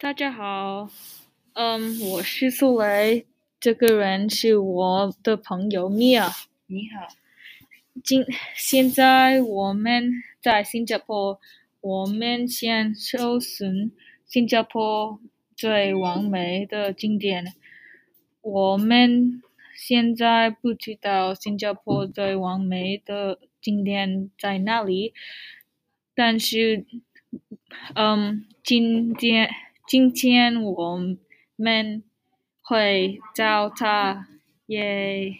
大家好，嗯，我是苏雷，这个人是我的朋友米娅。你好，今现在我们在新加坡，我们先搜寻新加坡最完美的景点。我们现在不知道新加坡最完美的景点在哪里，但是，嗯，今天今天我们会教他，耶。